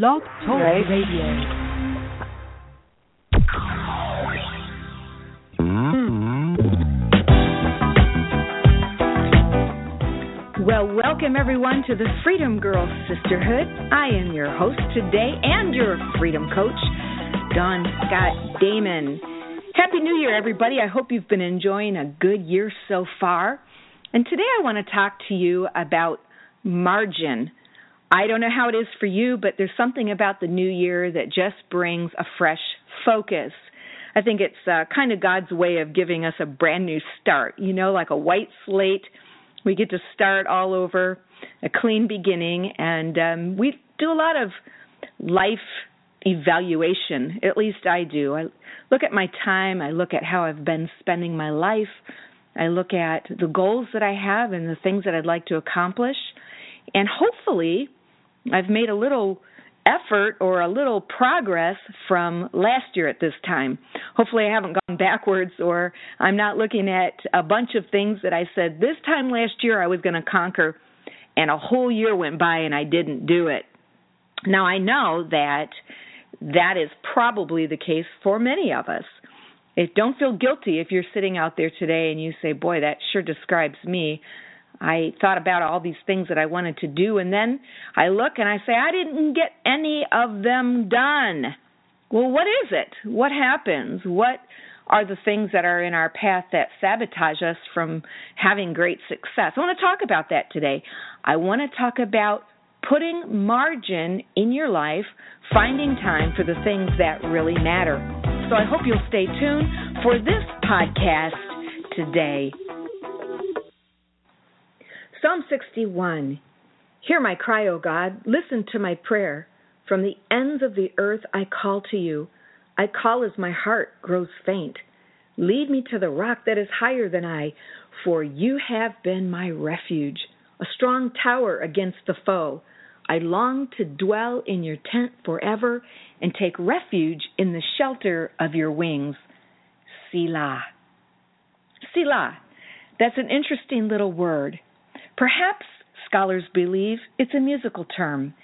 Blog Talk Radio. Well, welcome everyone to the Freedom Girl Sisterhood. I am your host today and your freedom coach, Dawn Scott Damon. Happy New Year, everybody. I hope you've been enjoying a good year so far. And today I want to talk to you about margin. I don't know how it is for you, but there's something about the new year that just brings a fresh focus. I think it's uh, kind of God's way of giving us a brand new start, you know, like a white slate. We get to start all over, a clean beginning, and um, we do a lot of life evaluation. At least I do. I look at my time, I look at how I've been spending my life, I look at the goals that I have and the things that I'd like to accomplish. And hopefully, I've made a little effort or a little progress from last year at this time. Hopefully, I haven't gone backwards or I'm not looking at a bunch of things that I said this time last year I was going to conquer, and a whole year went by and I didn't do it. Now, I know that that is probably the case for many of us. If, don't feel guilty if you're sitting out there today and you say, Boy, that sure describes me. I thought about all these things that I wanted to do, and then I look and I say, I didn't get any of them done. Well, what is it? What happens? What are the things that are in our path that sabotage us from having great success? I want to talk about that today. I want to talk about putting margin in your life, finding time for the things that really matter. So I hope you'll stay tuned for this podcast today. Psalm 61 Hear my cry, O God. Listen to my prayer. From the ends of the earth I call to you. I call as my heart grows faint. Lead me to the rock that is higher than I, for you have been my refuge, a strong tower against the foe. I long to dwell in your tent forever and take refuge in the shelter of your wings. Selah. Selah. That's an interesting little word. Perhaps scholars believe it's a musical term.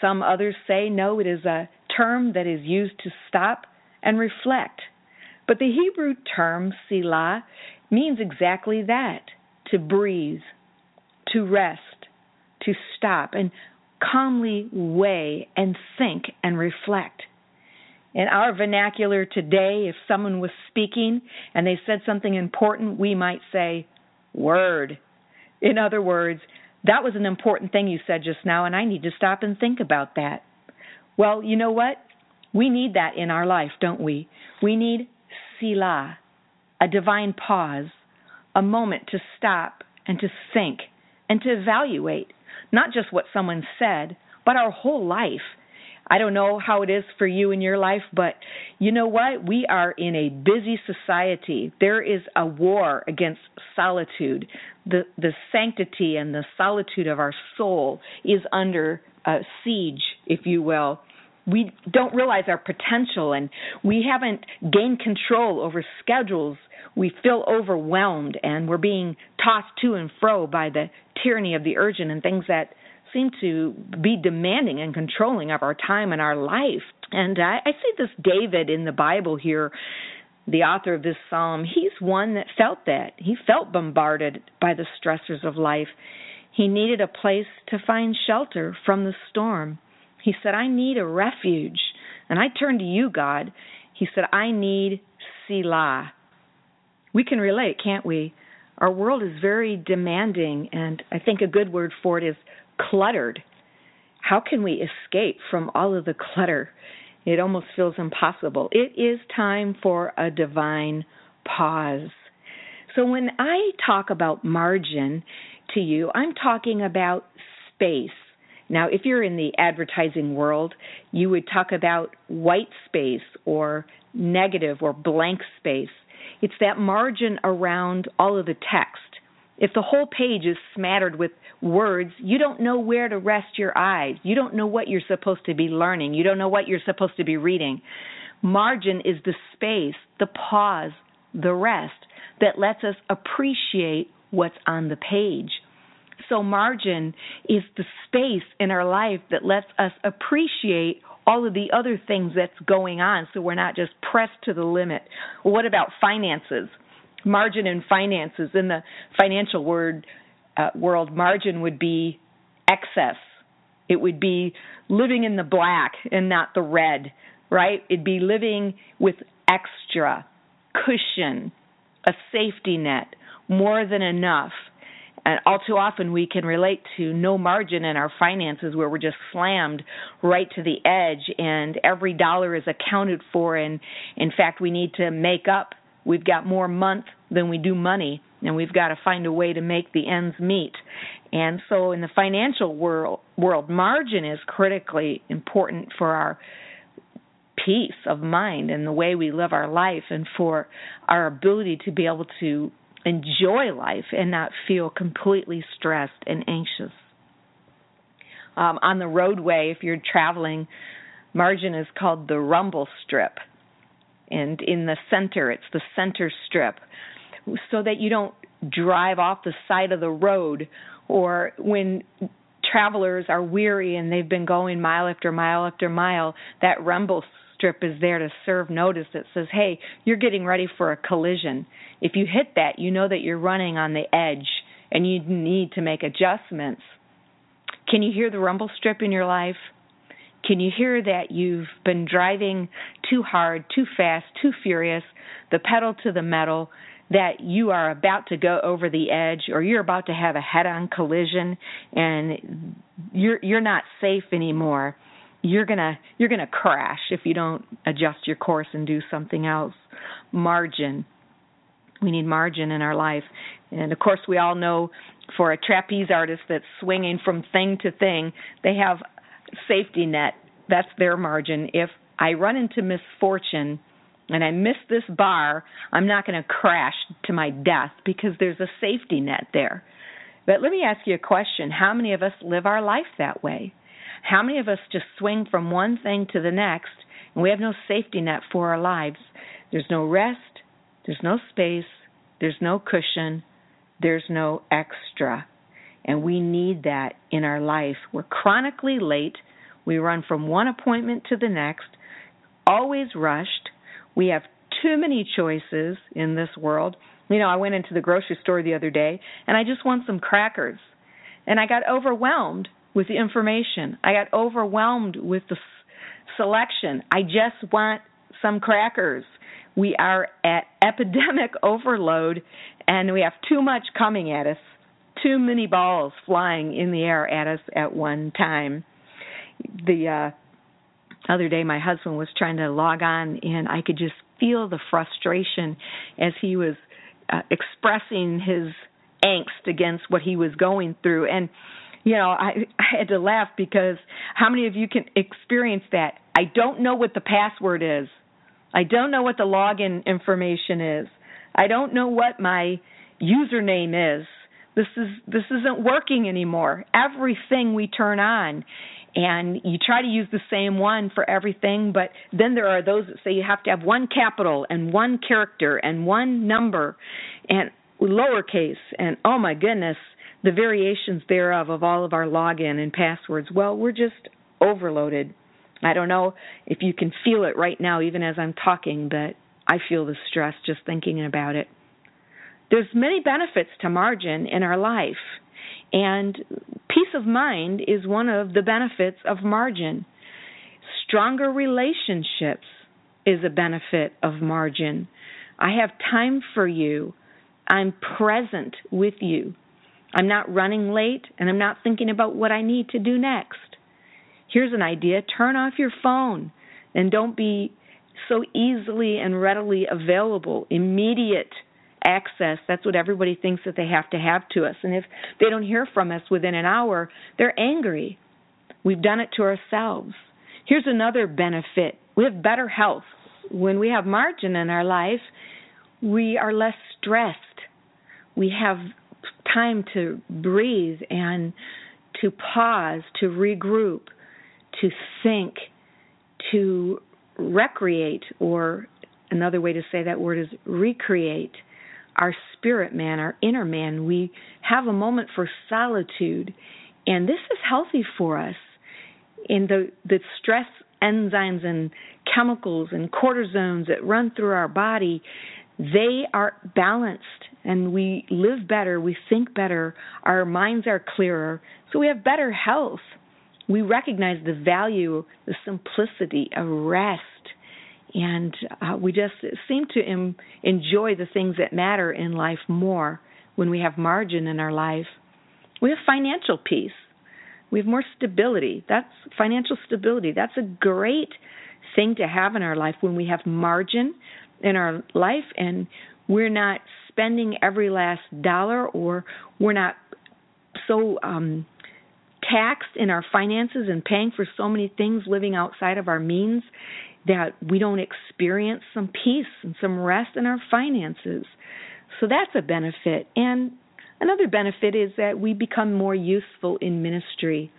Some others say no, it is a term that is used to stop and reflect. But the Hebrew term Selah means exactly that to breathe, to rest, to stop, and calmly weigh and think and reflect. In our vernacular today, if someone was speaking and they said something important, we might say, Word. In other words, that was an important thing you said just now, and I need to stop and think about that. Well, you know what? We need that in our life, don't we? We need Selah, a divine pause, a moment to stop and to think and to evaluate not just what someone said, but our whole life. I don't know how it is for you in your life, but you know what? We are in a busy society. There is a war against solitude. The the sanctity and the solitude of our soul is under uh, siege, if you will. We don't realize our potential and we haven't gained control over schedules. We feel overwhelmed and we're being tossed to and fro by the tyranny of the urgent and things that seem to be demanding and controlling of our time and our life. And I, I see this David in the Bible here, the author of this psalm. He's one that felt that. He felt bombarded by the stressors of life. He needed a place to find shelter from the storm. He said, I need a refuge. And I turn to you, God. He said, I need Selah. We can relate, can't we? Our world is very demanding, and I think a good word for it is cluttered. How can we escape from all of the clutter? It almost feels impossible. It is time for a divine pause. So, when I talk about margin to you, I'm talking about space. Now, if you're in the advertising world, you would talk about white space or negative or blank space. It's that margin around all of the text. If the whole page is smattered with words, you don't know where to rest your eyes. You don't know what you're supposed to be learning. You don't know what you're supposed to be reading. Margin is the space, the pause, the rest that lets us appreciate what's on the page. So, margin is the space in our life that lets us appreciate all of the other things that's going on so we're not just pressed to the limit. What about finances? Margin in finances. In the financial word uh, world, margin would be excess. It would be living in the black and not the red, right? It'd be living with extra, cushion, a safety net, more than enough. And all too often we can relate to no margin in our finances where we're just slammed right to the edge and every dollar is accounted for and in fact we need to make up. We've got more month than we do money and we've got to find a way to make the ends meet. And so in the financial world world margin is critically important for our peace of mind and the way we live our life and for our ability to be able to enjoy life and not feel completely stressed and anxious. Um, on the roadway, if you're traveling, margin is called the rumble strip. And in the center, it's the center strip, so that you don't drive off the side of the road or when travelers are weary and they've been going mile after mile after mile, that rumble strip is there to serve notice that says, hey, you're getting ready for a collision. If you hit that, you know that you're running on the edge and you need to make adjustments. Can you hear the rumble strip in your life? Can you hear that you've been driving too hard, too fast, too furious, the pedal to the metal, that you are about to go over the edge or you're about to have a head-on collision and you're you're not safe anymore you're gonna you're gonna crash if you don't adjust your course and do something else. Margin. We need margin in our life, and of course, we all know for a trapeze artist that's swinging from thing to thing, they have safety net. That's their margin. If I run into misfortune and I miss this bar, I'm not going to crash to my death because there's a safety net there. But let me ask you a question. How many of us live our life that way? How many of us just swing from one thing to the next and we have no safety net for our lives? There's no rest, there's no space, there's no cushion, there's no extra. And we need that in our life. We're chronically late. We run from one appointment to the next, always rushed. We have too many choices in this world. You know, I went into the grocery store the other day and I just want some crackers. And I got overwhelmed with the information. I got overwhelmed with the selection. I just want some crackers. We are at epidemic overload and we have too much coming at us, too many balls flying in the air at us at one time. The uh, other day, my husband was trying to log on, and I could just feel the frustration as he was uh, expressing his angst against what he was going through. And you know, I, I had to laugh because how many of you can experience that? I don't know what the password is. I don't know what the login information is. I don't know what my username is. This is this isn't working anymore. Everything we turn on and you try to use the same one for everything, but then there are those that say you have to have one capital and one character and one number and lowercase and oh my goodness, the variations thereof of all of our login and passwords, well, we're just overloaded. I don't know if you can feel it right now, even as I'm talking, but I feel the stress just thinking about it. There's many benefits to margin in our life, and peace of mind is one of the benefits of margin. Stronger relationships is a benefit of margin. I have time for you. I'm present with you. I'm not running late and I'm not thinking about what I need to do next. Here's an idea turn off your phone and don't be so easily and readily available, immediate access. That's what everybody thinks that they have to have to us. And if they don't hear from us within an hour, they're angry. We've done it to ourselves. Here's another benefit we have better health. When we have margin in our life, we are less stressed. We have time to breathe and to pause, to regroup, to think, to recreate, or another way to say that word is recreate our spirit man, our inner man. We have a moment for solitude, and this is healthy for us. And the the stress enzymes and chemicals and cortisones that run through our body, they are balanced and we live better, we think better, our minds are clearer, so we have better health. We recognize the value, the simplicity of rest, and uh, we just seem to em- enjoy the things that matter in life more when we have margin in our life. We have financial peace. We have more stability. That's financial stability. That's a great thing to have in our life when we have margin in our life and we're not spending every last dollar or we're not so um taxed in our finances and paying for so many things living outside of our means that we don't experience some peace and some rest in our finances. So that's a benefit. And another benefit is that we become more useful in ministry.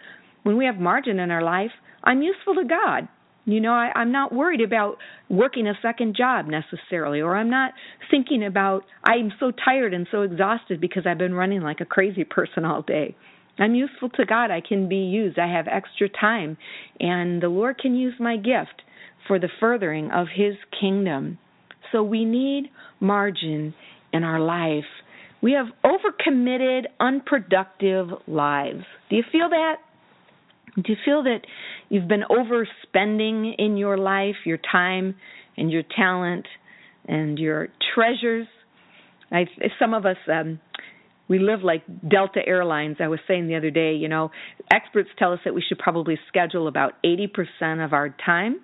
When we have margin in our life, I'm useful to God. You know, I, I'm not worried about working a second job necessarily, or I'm not thinking about, I'm so tired and so exhausted because I've been running like a crazy person all day. I'm useful to God. I can be used. I have extra time, and the Lord can use my gift for the furthering of His kingdom. So we need margin in our life. We have overcommitted, unproductive lives. Do you feel that? Do you feel that you've been overspending in your life, your time and your talent and your treasures? I, some of us, um, we live like Delta Airlines. I was saying the other day, you know, experts tell us that we should probably schedule about 80% of our time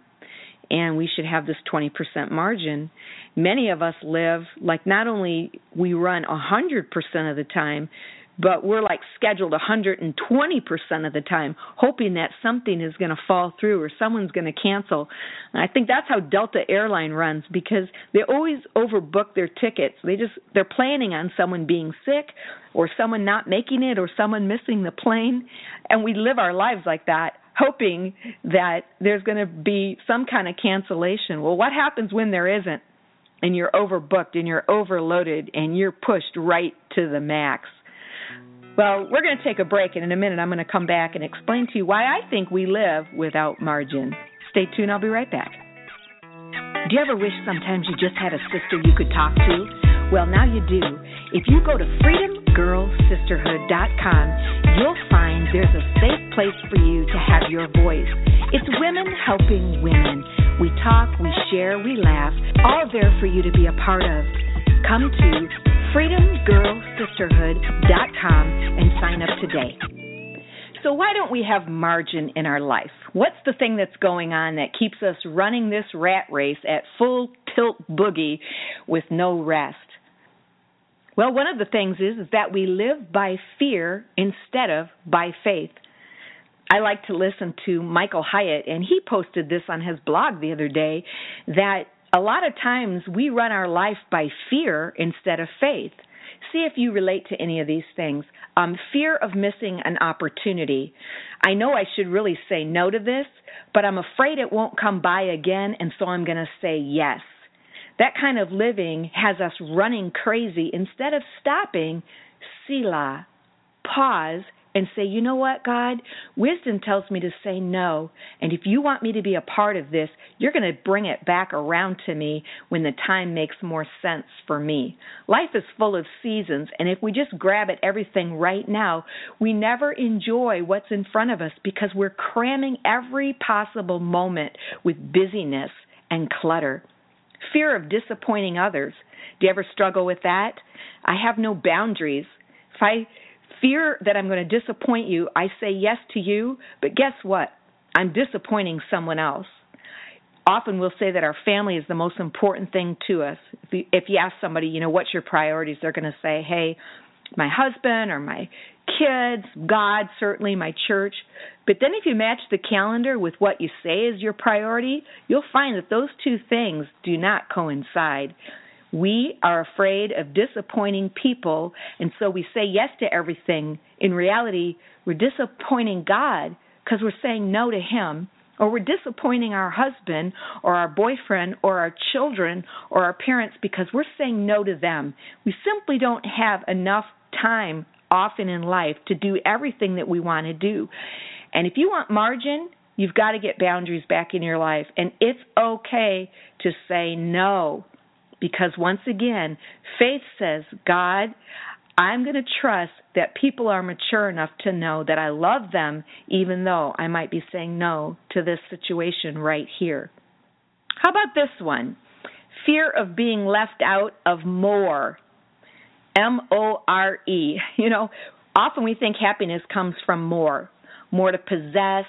and we should have this 20% margin. Many of us live like not only we run 100% of the time, but we're like scheduled 120% of the time, hoping that something is going to fall through or someone's going to cancel. And I think that's how Delta Airline runs because they always overbook their tickets. They just they're planning on someone being sick or someone not making it or someone missing the plane, and we live our lives like that hoping that there's going to be some kind of cancellation. Well, what happens when there isn't? And you're overbooked and you're overloaded and you're pushed right to the max. Well, we're going to take a break, and in a minute, I'm going to come back and explain to you why I think we live without margin. Stay tuned, I'll be right back. Do you ever wish sometimes you just had a sister you could talk to? Well, now you do. If you go to freedomgirlsisterhood.com, you'll find there's a safe place for you to have your voice. It's women helping women. We talk, we share, we laugh, all there for you to be a part of. Come to freedomgirlsisterhood.com and sign up today. So, why don't we have margin in our life? What's the thing that's going on that keeps us running this rat race at full tilt boogie with no rest? Well, one of the things is, that we live by fear instead of by faith. I like to listen to Michael Hyatt, and he posted this on his blog the other day that a lot of times we run our life by fear instead of faith. See if you relate to any of these things. Um, fear of missing an opportunity. I know I should really say no to this, but I'm afraid it won't come by again, and so I'm going to say yes. That kind of living has us running crazy instead of stopping, Selah, pause, and say, you know what, God? Wisdom tells me to say no. And if you want me to be a part of this, you're going to bring it back around to me when the time makes more sense for me. Life is full of seasons, and if we just grab at everything right now, we never enjoy what's in front of us because we're cramming every possible moment with busyness and clutter. Fear of disappointing others. Do you ever struggle with that? I have no boundaries. If I fear that I'm going to disappoint you, I say yes to you, but guess what? I'm disappointing someone else. Often we'll say that our family is the most important thing to us. If you, if you ask somebody, you know, what's your priorities, they're going to say, hey, my husband or my kids, God, certainly my church. But then if you match the calendar with what you say is your priority, you'll find that those two things do not coincide. We are afraid of disappointing people, and so we say yes to everything. In reality, we're disappointing God because we're saying no to Him or we're disappointing our husband or our boyfriend or our children or our parents because we're saying no to them. We simply don't have enough time often in life to do everything that we want to do. And if you want margin, you've got to get boundaries back in your life. And it's okay to say no because once again, faith says, God, I'm going to trust that people are mature enough to know that I love them, even though I might be saying no to this situation right here. How about this one? Fear of being left out of more. M O R E. You know, often we think happiness comes from more more to possess,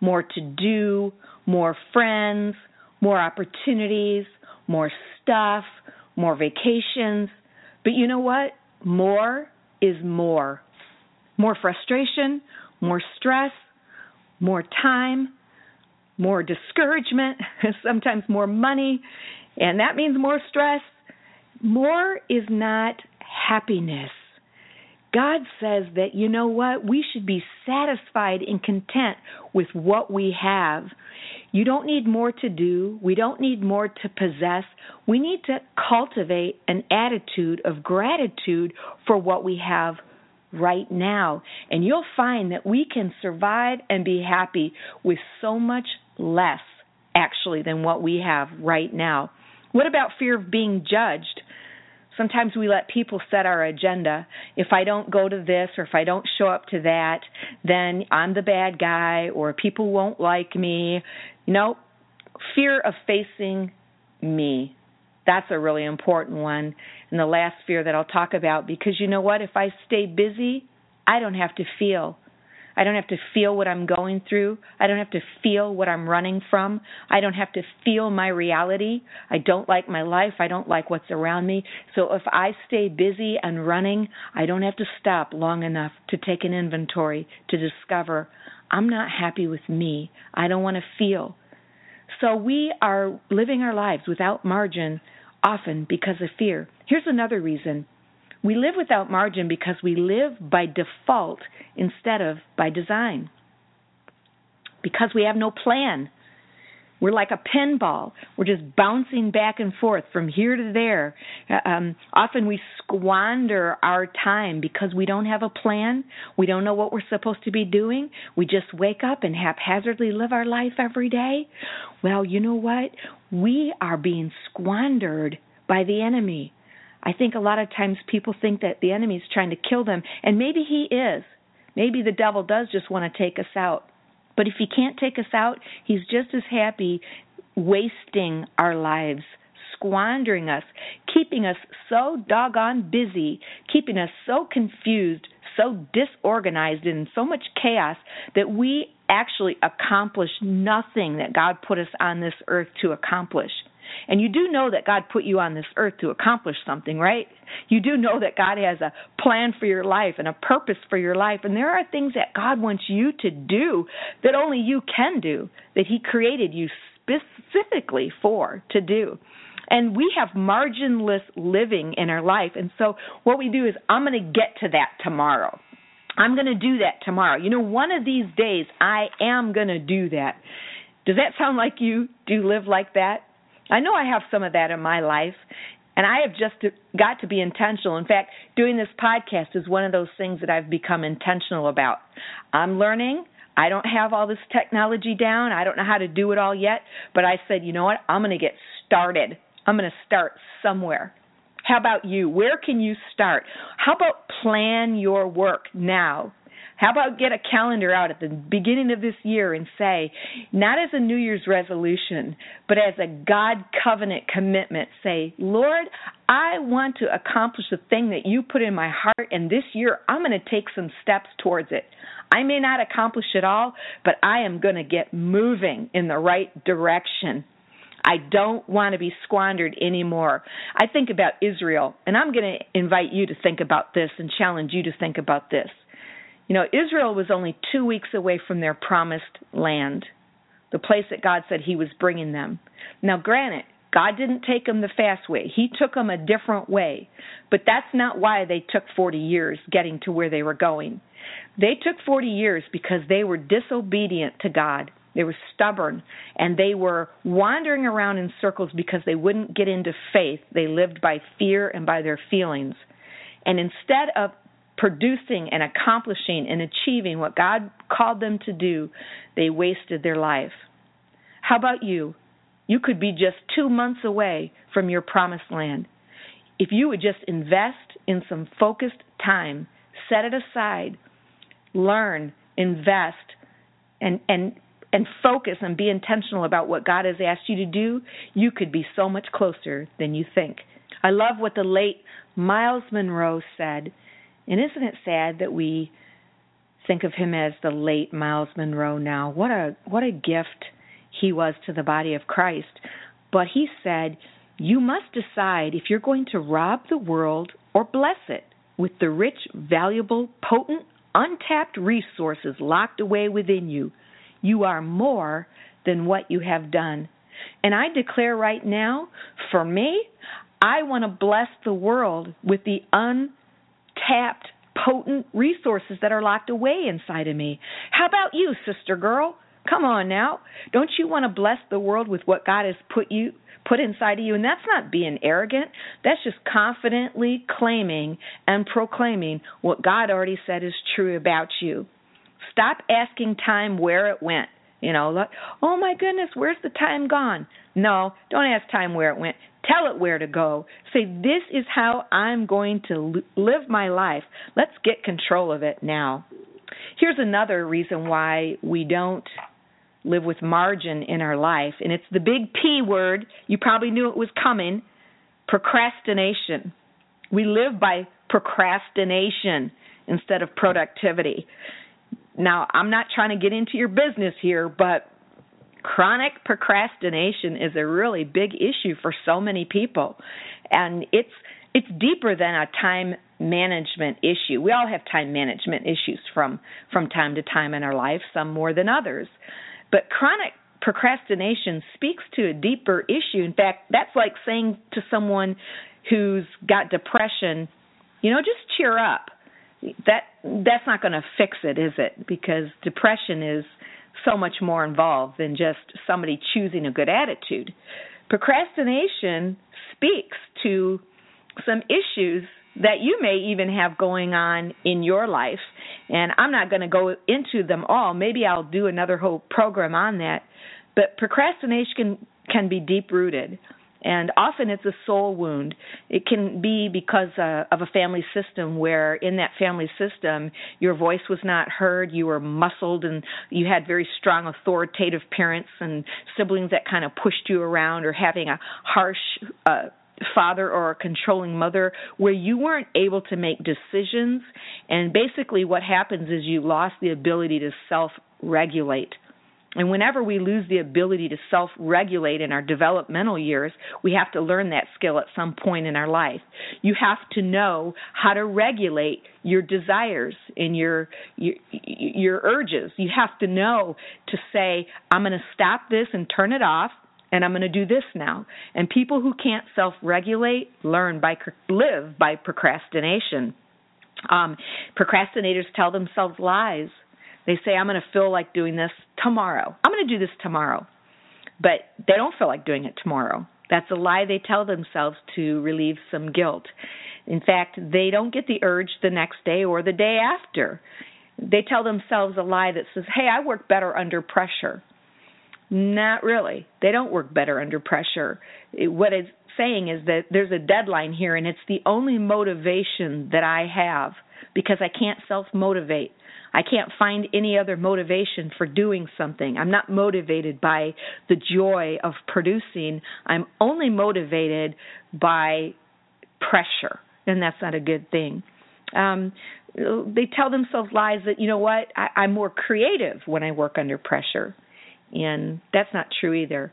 more to do, more friends, more opportunities, more stuff, more vacations. But you know what? More is more. More frustration, more stress, more time, more discouragement, sometimes more money, and that means more stress. More is not happiness. God says that, you know what, we should be satisfied and content with what we have. You don't need more to do. We don't need more to possess. We need to cultivate an attitude of gratitude for what we have right now. And you'll find that we can survive and be happy with so much less, actually, than what we have right now. What about fear of being judged? Sometimes we let people set our agenda. If I don't go to this or if I don't show up to that, then I'm the bad guy or people won't like me. You know, fear of facing me. That's a really important one. And the last fear that I'll talk about because you know what? If I stay busy, I don't have to feel. I don't have to feel what I'm going through. I don't have to feel what I'm running from. I don't have to feel my reality. I don't like my life. I don't like what's around me. So if I stay busy and running, I don't have to stop long enough to take an inventory to discover I'm not happy with me. I don't want to feel. So we are living our lives without margin often because of fear. Here's another reason we live without margin because we live by default instead of by design. Because we have no plan. We're like a pinball. We're just bouncing back and forth from here to there. Uh, um, often we squander our time because we don't have a plan. We don't know what we're supposed to be doing. We just wake up and haphazardly live our life every day. Well, you know what? We are being squandered by the enemy. I think a lot of times people think that the enemy is trying to kill them, and maybe he is. Maybe the devil does just want to take us out. But if he can't take us out, he's just as happy wasting our lives, squandering us, keeping us so doggone busy, keeping us so confused, so disorganized, and in so much chaos that we actually accomplish nothing that God put us on this earth to accomplish. And you do know that God put you on this earth to accomplish something, right? You do know that God has a plan for your life and a purpose for your life. And there are things that God wants you to do that only you can do, that He created you specifically for to do. And we have marginless living in our life. And so what we do is, I'm going to get to that tomorrow. I'm going to do that tomorrow. You know, one of these days, I am going to do that. Does that sound like you do live like that? I know I have some of that in my life, and I have just got to be intentional. In fact, doing this podcast is one of those things that I've become intentional about. I'm learning. I don't have all this technology down. I don't know how to do it all yet, but I said, you know what? I'm going to get started. I'm going to start somewhere. How about you? Where can you start? How about plan your work now? How about get a calendar out at the beginning of this year and say, not as a New Year's resolution, but as a God covenant commitment, say, Lord, I want to accomplish the thing that you put in my heart, and this year I'm going to take some steps towards it. I may not accomplish it all, but I am going to get moving in the right direction. I don't want to be squandered anymore. I think about Israel, and I'm going to invite you to think about this and challenge you to think about this. You know, Israel was only two weeks away from their promised land, the place that God said He was bringing them. Now, granted, God didn't take them the fast way. He took them a different way. But that's not why they took 40 years getting to where they were going. They took 40 years because they were disobedient to God. They were stubborn and they were wandering around in circles because they wouldn't get into faith. They lived by fear and by their feelings. And instead of producing and accomplishing and achieving what God called them to do, they wasted their life. How about you? You could be just two months away from your promised land. If you would just invest in some focused time, set it aside, learn, invest, and, and, and focus and be intentional about what God has asked you to do, you could be so much closer than you think. I love what the late Myles Munroe said. And isn't it sad that we think of him as the late Myles Munroe now? What a what a gift he was to the body of Christ. But he said, You must decide if you're going to rob the world or bless it with the rich, valuable, potent, untapped resources locked away within you. You are more than what you have done. And I declare right now, for me, I want to bless the world with the untapped, potent resources that are locked away inside of me. How about you, sister girl? Come on now. Don't you want to bless the world with what God has put you put inside of you? And that's not being arrogant. That's just confidently claiming and proclaiming what God already said is true about you. Stop asking time where it went. You know, like, oh my goodness, where's the time gone? No, don't ask time where it went. Tell it where to go. Say, this is how I'm going to live my life. Let's get control of it now. Here's another reason why we don't live with margin in our life. And it's the big P word. You probably knew it was coming procrastination. We live by procrastination instead of productivity. Now, I'm not trying to get into your business here, but chronic procrastination is a really big issue for so many people. And it's it's deeper than a time management issue. We all have time management issues from from time to time in our life, some more than others. But chronic procrastination speaks to a deeper issue. In fact, that's like saying to someone who's got depression, you know, just cheer up. That that's not going to fix it, is it? Because depression is so much more involved than just somebody choosing a good attitude. Procrastination speaks to some issues that you may even have going on in your life. And I'm not going to go into them all. Maybe I'll do another whole program on that. But procrastination can, can be deep rooted. And often it's a soul wound. It can be because uh, of a family system where, in that family system, your voice was not heard, you were muscled, and you had very strong authoritative parents and siblings that kind of pushed you around, or having a harsh uh, father or a controlling mother where you weren't able to make decisions. And basically what happens is you lost the ability to self regulate and whenever we lose the ability to self regulate in our developmental years, we have to learn that skill at some point in our life. You have to know how to regulate your desires and your your, your urges. You have to know to say, I'm going to stop this and turn it off and I'm going to do this now. And people who can't self-regulate learn by live by procrastination. Um, procrastinators tell themselves lies. They say, "I'm going to feel like doing this tomorrow. I'm going to do this tomorrow," but they don't feel like doing it tomorrow. That's a lie they tell themselves to relieve some guilt. In fact, they don't get the urge the next day or the day after. They tell themselves a lie that says, "Hey, I work better under pressure." Not really. They don't work better under pressure. What it's saying is that there's a deadline here, and it's the only motivation that I have because I can't self motivate. I can't find any other motivation for doing something. I'm not motivated by the joy of producing. I'm only motivated by pressure, and that's not a good thing. Um, they tell themselves lies that, you know what, I, I'm more creative when I work under pressure. And that's not true either.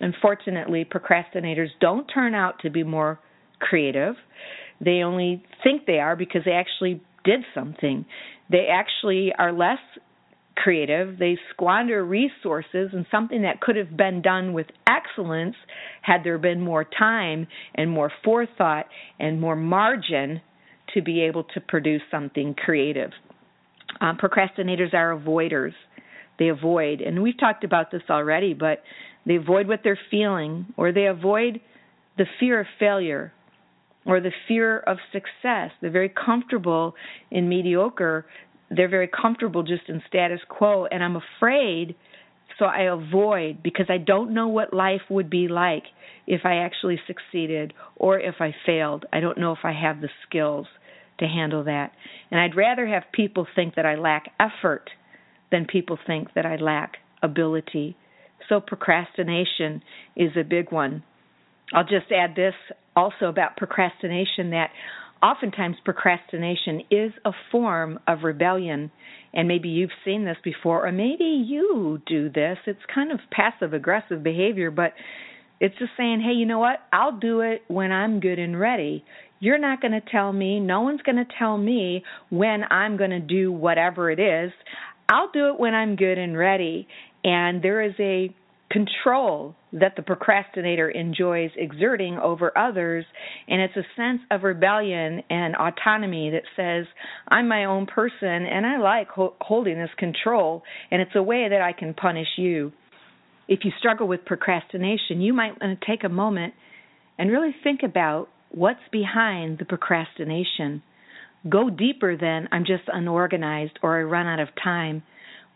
Unfortunately, procrastinators don't turn out to be more creative. They only think they are because they actually did something. They actually are less creative. They squander resources and something that could have been done with excellence had there been more time and more forethought and more margin to be able to produce something creative. Um, procrastinators are avoiders. they avoid. And we've talked about this already, but they avoid what they're feeling, or they avoid the fear of failure or the fear of success. They're very comfortable in mediocre. They're very comfortable just in status quo. And I'm afraid, so I avoid because I don't know what life would be like if I actually succeeded or if I failed. I don't know if I have the skills to handle that. And I'd rather have people think that I lack effort than people think that I lack ability. So procrastination is a big one. I'll just add this also about procrastination that oftentimes procrastination is a form of rebellion. And maybe you've seen this before, or maybe you do this. It's kind of passive aggressive behavior, but it's just saying, hey, you know what? I'll do it when I'm good and ready. You're not going to tell me, no one's going to tell me when I'm going to do whatever it is. I'll do it when I'm good and ready. And there is a control that the procrastinator enjoys exerting over others, and it's a sense of rebellion and autonomy that says, I'm my own person and I like ho- holding this control, and it's a way that I can punish you. If you struggle with procrastination, you might want to take a moment and really think about what's behind the procrastination. Go deeper than I'm just unorganized or I run out of time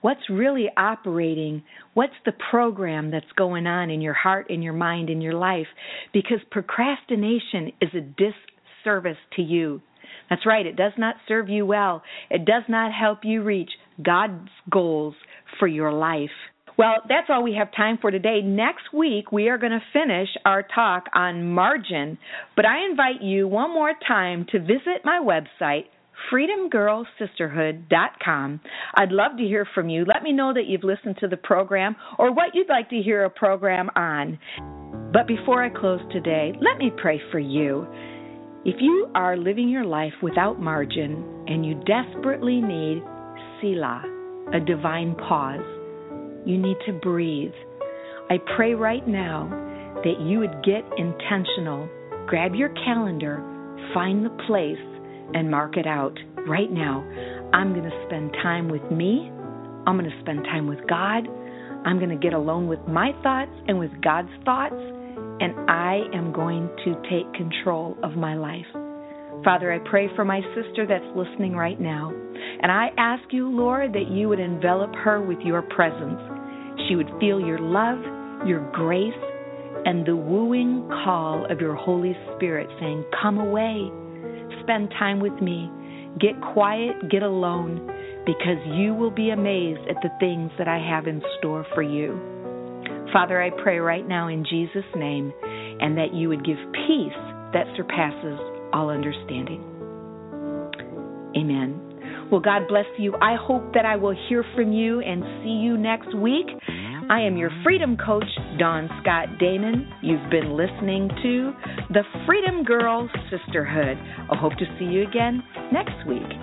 what's really operating, what's the program that's going on in your heart, in your mind, in your life, because procrastination is a disservice to you. That's right, it does not serve you well. It does not help you reach God's goals for your life. Well, that's all we have time for today. Next week, we are going to finish our talk on margin, but I invite you one more time to visit my website, freedomgirlsisterhood.com. I'd love to hear from you. Let me know that you've listened to the program or what you'd like to hear a program on. But before I close today, let me pray for you. If you are living your life without margin and you desperately need Selah, a divine pause, you need to breathe. I pray right now that you would get intentional. Grab your calendar, find the place and mark it out right now. I'm going to spend time with me. I'm going to spend time with God. I'm going to get alone with my thoughts and with God's thoughts, and I am going to take control of my life. Father, I pray for my sister that's listening right now, and I ask you, Lord, that you would envelop her with your presence. She would feel your love, your grace, and the wooing call of your Holy Spirit saying, Come away spend time with me. Get quiet, get alone, because you will be amazed at the things that I have in store for you. Father, I pray right now in Jesus' name, and that you would give peace that surpasses all understanding. Amen. Well, God bless you. I hope that I will hear from you and see you next week. I am your freedom coach, Dawn Scott Damon. You've been listening to the Freedom Girl Sisterhood. I hope to see you again next week.